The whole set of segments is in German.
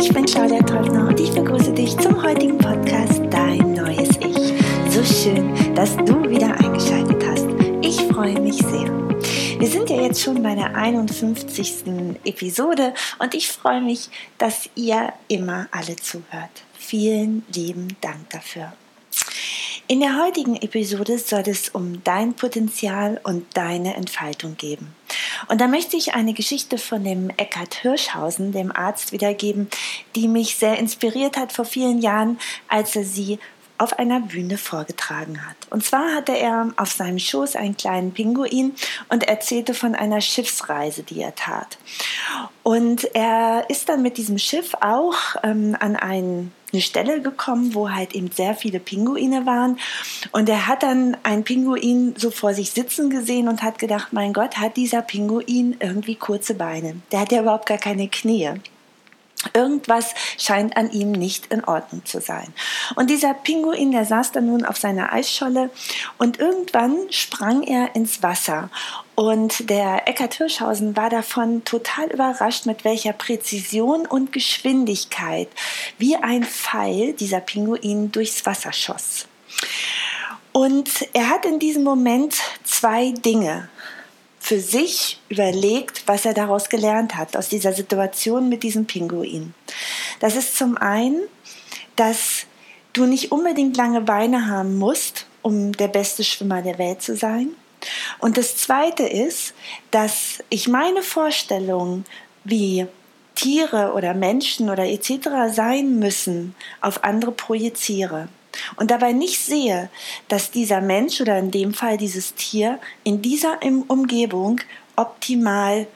Ich bin Claudia Trollner und ich begrüße dich zum heutigen Podcast Dein neues Ich. So schön, dass du wieder eingeschaltet hast. Ich freue mich sehr. Wir sind ja jetzt schon bei der 51. Episode und ich freue mich, dass ihr immer alle zuhört. Vielen lieben Dank dafür. In der heutigen Episode soll es um dein Potenzial und deine Entfaltung geben. Und da möchte ich eine Geschichte von dem Eckhard Hirschhausen, dem Arzt, wiedergeben, die mich sehr inspiriert hat vor vielen Jahren, als er sie auf einer Bühne vorgetragen hat. Und zwar hatte er auf seinem Schoß einen kleinen Pinguin und erzählte von einer Schiffsreise, die er tat. Und er ist dann mit diesem Schiff auch ähm, an einen eine Stelle gekommen, wo halt eben sehr viele Pinguine waren. Und er hat dann einen Pinguin so vor sich sitzen gesehen und hat gedacht, mein Gott, hat dieser Pinguin irgendwie kurze Beine. Der hat ja überhaupt gar keine Knie. Irgendwas scheint an ihm nicht in Ordnung zu sein. Und dieser Pinguin, der saß dann nun auf seiner Eisscholle und irgendwann sprang er ins Wasser. Und der Eckhard Hirschhausen war davon total überrascht, mit welcher Präzision und Geschwindigkeit wie ein Pfeil dieser Pinguin durchs Wasser schoss. Und er hat in diesem Moment zwei Dinge für sich überlegt, was er daraus gelernt hat, aus dieser Situation mit diesem Pinguin. Das ist zum einen, dass du nicht unbedingt lange Beine haben musst, um der beste Schwimmer der Welt zu sein. Und das Zweite ist, dass ich meine Vorstellung, wie Tiere oder Menschen oder etc. sein müssen, auf andere projiziere und dabei nicht sehe, dass dieser Mensch oder in dem Fall dieses Tier in dieser Umgebung optimal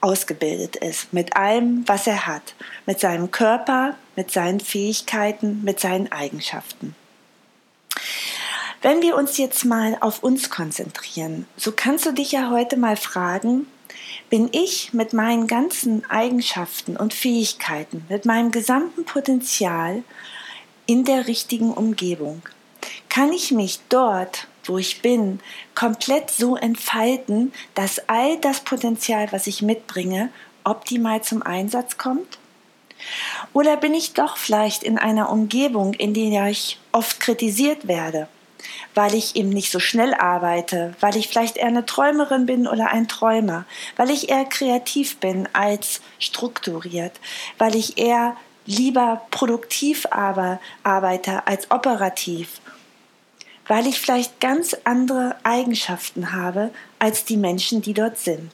ausgebildet ist, mit allem, was er hat, mit seinem Körper, mit seinen Fähigkeiten, mit seinen Eigenschaften. Wenn wir uns jetzt mal auf uns konzentrieren, so kannst du dich ja heute mal fragen, bin ich mit meinen ganzen Eigenschaften und Fähigkeiten, mit meinem gesamten Potenzial in der richtigen Umgebung? Kann ich mich dort, wo ich bin, komplett so entfalten, dass all das Potenzial, was ich mitbringe, optimal zum Einsatz kommt? Oder bin ich doch vielleicht in einer Umgebung, in der ich oft kritisiert werde, weil ich eben nicht so schnell arbeite, weil ich vielleicht eher eine Träumerin bin oder ein Träumer, weil ich eher kreativ bin als strukturiert, weil ich eher lieber produktiv aber arbeite als operativ, weil ich vielleicht ganz andere Eigenschaften habe als die Menschen, die dort sind.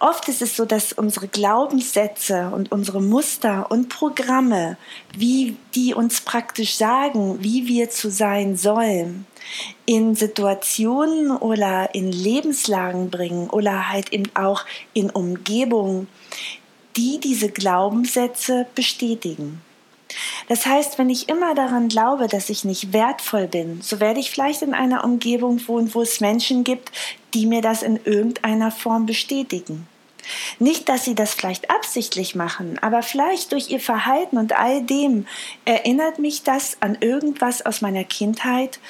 Oft ist es so, dass unsere Glaubenssätze und unsere Muster und Programme, wie die uns praktisch sagen, wie wir zu sein sollen, in Situationen oder in Lebenslagen bringen oder halt eben auch in Umgebungen, die diese Glaubenssätze bestätigen. Das heißt, wenn ich immer daran glaube, dass ich nicht wertvoll bin, so werde ich vielleicht in einer Umgebung wohnen, wo es Menschen gibt, die mir das in irgendeiner Form bestätigen. Nicht, dass sie das vielleicht absichtlich machen, aber vielleicht durch ihr Verhalten und all dem erinnert mich das an irgendwas aus meiner Kindheit,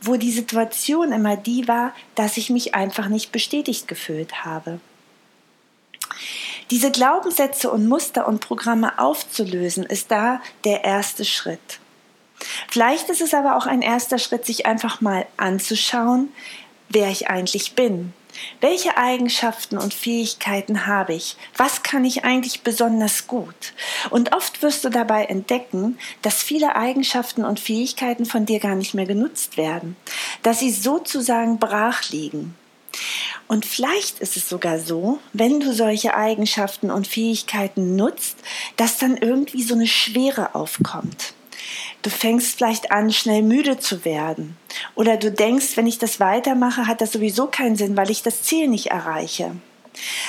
wo die Situation immer die war, dass ich mich einfach nicht bestätigt gefühlt habe. Diese Glaubenssätze und Muster und Programme aufzulösen, ist da der erste Schritt. Vielleicht ist es aber auch ein erster Schritt, sich einfach mal anzuschauen, wer ich eigentlich bin. Welche Eigenschaften und Fähigkeiten habe ich? Was kann ich eigentlich besonders gut? Und oft wirst du dabei entdecken, dass viele Eigenschaften und Fähigkeiten von dir gar nicht mehr genutzt werden, dass sie sozusagen brach liegen. Und vielleicht ist es sogar so, wenn du solche Eigenschaften und Fähigkeiten nutzt, dass dann irgendwie so eine Schwere aufkommt. Du fängst vielleicht an, schnell müde zu werden. Oder du denkst, wenn ich das weitermache, hat das sowieso keinen Sinn, weil ich das Ziel nicht erreiche.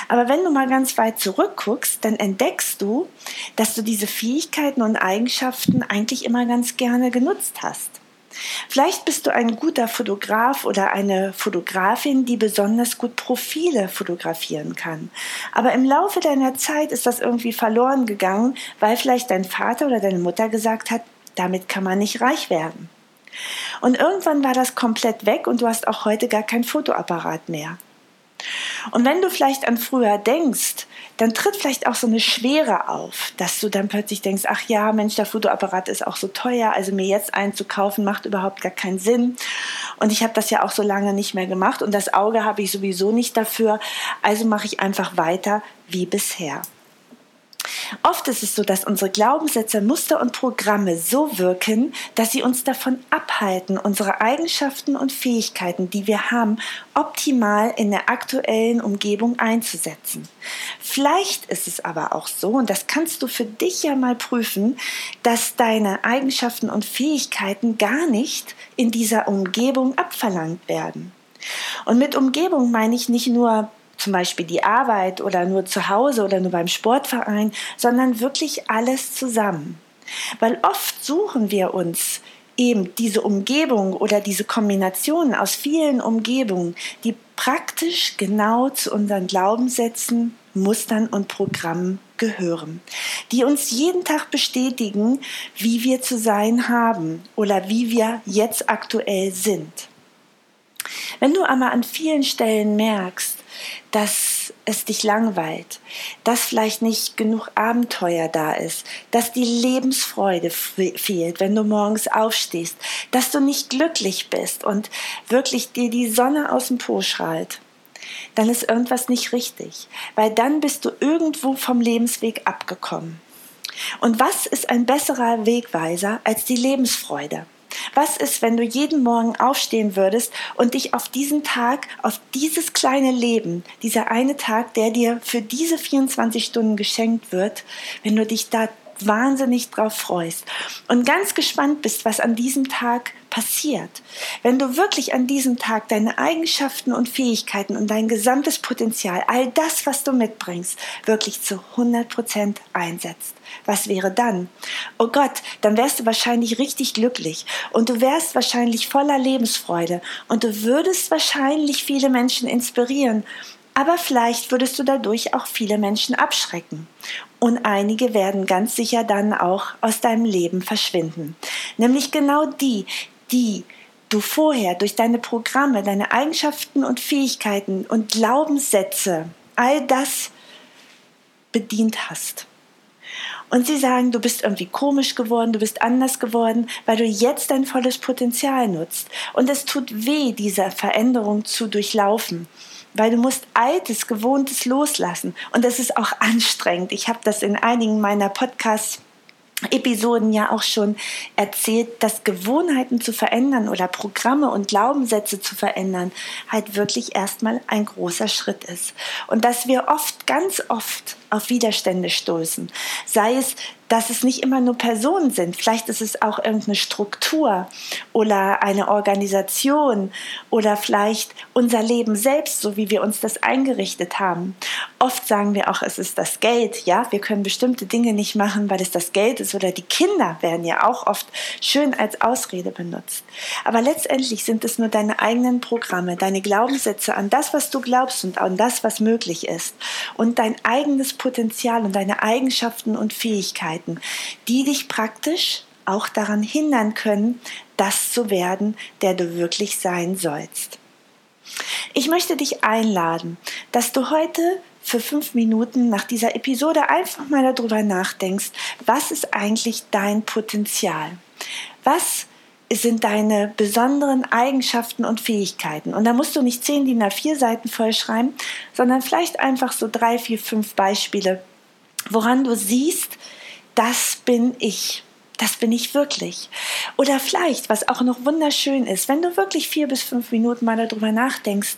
Aber wenn du mal ganz weit zurückguckst, dann entdeckst du, dass du diese Fähigkeiten und Eigenschaften eigentlich immer ganz gerne genutzt hast. Vielleicht bist du ein guter Fotograf oder eine Fotografin, die besonders gut Profile fotografieren kann. Aber im Laufe deiner Zeit ist das irgendwie verloren gegangen, weil vielleicht dein Vater oder deine Mutter gesagt hat, damit kann man nicht reich werden. Und irgendwann war das komplett weg und du hast auch heute gar kein Fotoapparat mehr. Und wenn du vielleicht an früher denkst, dann tritt vielleicht auch so eine Schwere auf, dass du dann plötzlich denkst, ach ja, Mensch, der Fotoapparat ist auch so teuer, also mir jetzt einen zu kaufen macht überhaupt gar keinen Sinn. Und ich habe das ja auch so lange nicht mehr gemacht und das Auge habe ich sowieso nicht dafür, also mache ich einfach weiter wie bisher. Oft ist es so, dass unsere Glaubenssätze, Muster und Programme so wirken, dass sie uns davon abhalten, unsere Eigenschaften und Fähigkeiten, die wir haben, optimal in der aktuellen Umgebung einzusetzen. Vielleicht ist es aber auch so, und das kannst du für dich ja mal prüfen, dass deine Eigenschaften und Fähigkeiten gar nicht in dieser Umgebung abverlangt werden. Und mit Umgebung meine ich nicht nur zum Beispiel die Arbeit oder nur zu Hause oder nur beim Sportverein, sondern wirklich alles zusammen. Weil oft suchen wir uns eben diese Umgebung oder diese Kombination aus vielen Umgebungen, die praktisch genau zu unseren Glaubenssätzen, Mustern und Programmen gehören, die uns jeden Tag bestätigen, wie wir zu sein haben oder wie wir jetzt aktuell sind. Wenn du aber an vielen Stellen merkst, dass es dich langweilt, dass vielleicht nicht genug Abenteuer da ist, dass die Lebensfreude fehlt, wenn du morgens aufstehst, dass du nicht glücklich bist und wirklich dir die Sonne aus dem Po schreit, dann ist irgendwas nicht richtig, weil dann bist du irgendwo vom Lebensweg abgekommen. Und was ist ein besserer Wegweiser als die Lebensfreude? Was ist, wenn du jeden Morgen aufstehen würdest und dich auf diesen Tag, auf dieses kleine Leben, dieser eine Tag, der dir für diese 24 Stunden geschenkt wird, wenn du dich da wahnsinnig drauf freust und ganz gespannt bist, was an diesem Tag passiert. Wenn du wirklich an diesem Tag deine Eigenschaften und Fähigkeiten und dein gesamtes Potenzial, all das, was du mitbringst, wirklich zu 100 Prozent einsetzt. Was wäre dann? Oh Gott, dann wärst du wahrscheinlich richtig glücklich und du wärst wahrscheinlich voller Lebensfreude und du würdest wahrscheinlich viele Menschen inspirieren aber vielleicht würdest du dadurch auch viele Menschen abschrecken. Und einige werden ganz sicher dann auch aus deinem Leben verschwinden. Nämlich genau die, die du vorher durch deine Programme, deine Eigenschaften und Fähigkeiten und Glaubenssätze, all das bedient hast. Und sie sagen, du bist irgendwie komisch geworden, du bist anders geworden, weil du jetzt dein volles Potenzial nutzt. Und es tut weh, diese Veränderung zu durchlaufen weil du musst altes, gewohntes loslassen und das ist auch anstrengend. Ich habe das in einigen meiner Podcasts Episoden ja auch schon erzählt, dass Gewohnheiten zu verändern oder Programme und Glaubenssätze zu verändern halt wirklich erstmal ein großer Schritt ist. Und dass wir oft, ganz oft auf Widerstände stoßen. Sei es, dass es nicht immer nur Personen sind, vielleicht ist es auch irgendeine Struktur oder eine Organisation oder vielleicht unser Leben selbst, so wie wir uns das eingerichtet haben. Oft sagen wir auch, es ist das Geld, ja, wir können bestimmte Dinge nicht machen, weil es das Geld ist oder die Kinder werden ja auch oft schön als Ausrede benutzt. Aber letztendlich sind es nur deine eigenen Programme, deine Glaubenssätze an das, was du glaubst und an das, was möglich ist und dein eigenes Potenzial und deine Eigenschaften und Fähigkeiten, die dich praktisch auch daran hindern können, das zu werden, der du wirklich sein sollst. Ich möchte dich einladen, dass du heute für fünf Minuten nach dieser Episode einfach mal darüber nachdenkst, was ist eigentlich dein Potenzial? Was sind deine besonderen Eigenschaften und Fähigkeiten. Und da musst du nicht zehn DIN A4 Seiten vollschreiben, sondern vielleicht einfach so drei, vier, fünf Beispiele, woran du siehst, das bin ich. Das bin ich wirklich. Oder vielleicht, was auch noch wunderschön ist, wenn du wirklich vier bis fünf Minuten mal darüber nachdenkst,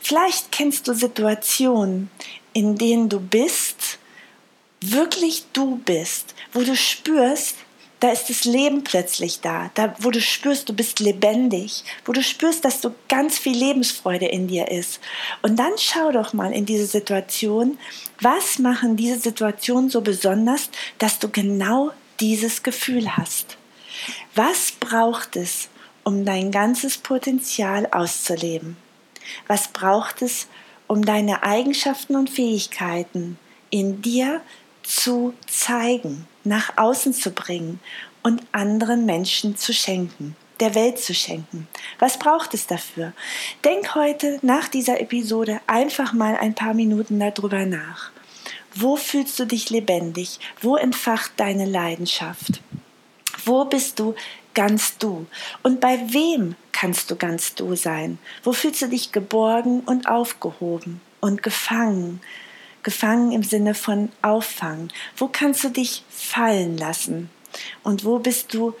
vielleicht kennst du Situationen, in denen du bist, wirklich du bist, wo du spürst, da ist das Leben plötzlich da, da, wo du spürst, du bist lebendig, wo du spürst, dass du ganz viel Lebensfreude in dir ist. Und dann schau doch mal in diese Situation, was machen diese Situationen so besonders, dass du genau dieses Gefühl hast. Was braucht es, um dein ganzes Potenzial auszuleben? Was braucht es, um deine Eigenschaften und Fähigkeiten in dir zu zeigen? nach außen zu bringen und anderen Menschen zu schenken. der Welt zu schenken. Was braucht es dafür? Denk heute nach dieser Episode einfach mal ein paar Minuten darüber nach. Wo fühlst du dich lebendig? Wo entfacht deine Leidenschaft? Wo bist du ganz du? Und bei wem kannst du ganz du sein? Wo fühlst du dich geborgen und aufgehoben und gefangen? Gefangen im Sinne von auffangen. Wo kannst du dich fallen lassen? Und wo bist du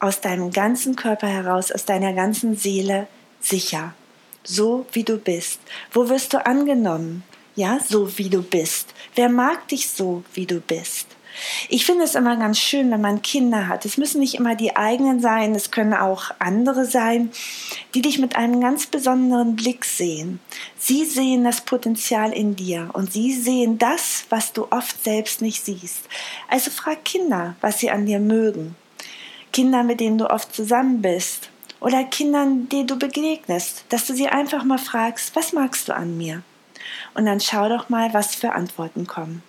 aus deinem ganzen Körper heraus, aus deiner ganzen Seele sicher? So wie du bist. Wo wirst du angenommen? Ja, so wie du bist. Wer mag dich so, wie du bist? Ich finde es immer ganz schön, wenn man Kinder hat. Es müssen nicht immer die eigenen sein, es können auch andere sein, die dich mit einem ganz besonderen Blick sehen. Sie sehen das Potenzial in dir und sie sehen das, was du oft selbst nicht siehst. Also frag Kinder, was sie an dir mögen. Kinder, mit denen du oft zusammen bist. Oder Kindern, die du begegnest, dass du sie einfach mal fragst, was magst du an mir? Und dann schau doch mal, was für Antworten kommen.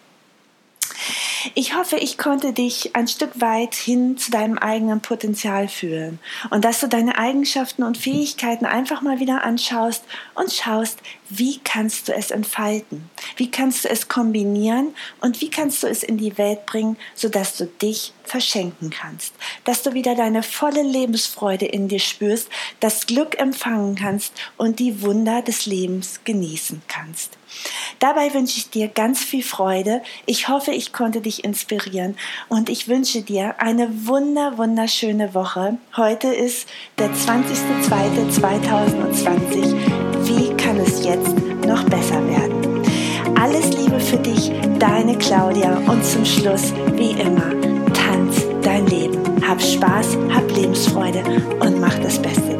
Ich hoffe, ich konnte dich ein Stück weit hin zu deinem eigenen Potenzial führen und dass du deine Eigenschaften und Fähigkeiten einfach mal wieder anschaust und schaust, wie kannst du es entfalten? Wie kannst du es kombinieren und wie kannst du es in die Welt bringen, sodass du dich verschenken kannst, dass du wieder deine volle Lebensfreude in dir spürst, das Glück empfangen kannst und die Wunder des Lebens genießen kannst. Dabei wünsche ich dir ganz viel Freude. Ich hoffe, ich konnte dich inspirieren und ich wünsche dir eine wunder, wunderschöne Woche. Heute ist der 20.02.2020. Wie kann es jetzt noch besser werden? Alles Liebe für dich, deine Claudia und zum Schluss, wie immer, tanz dein Leben. Hab Spaß, hab Lebensfreude und mach das Beste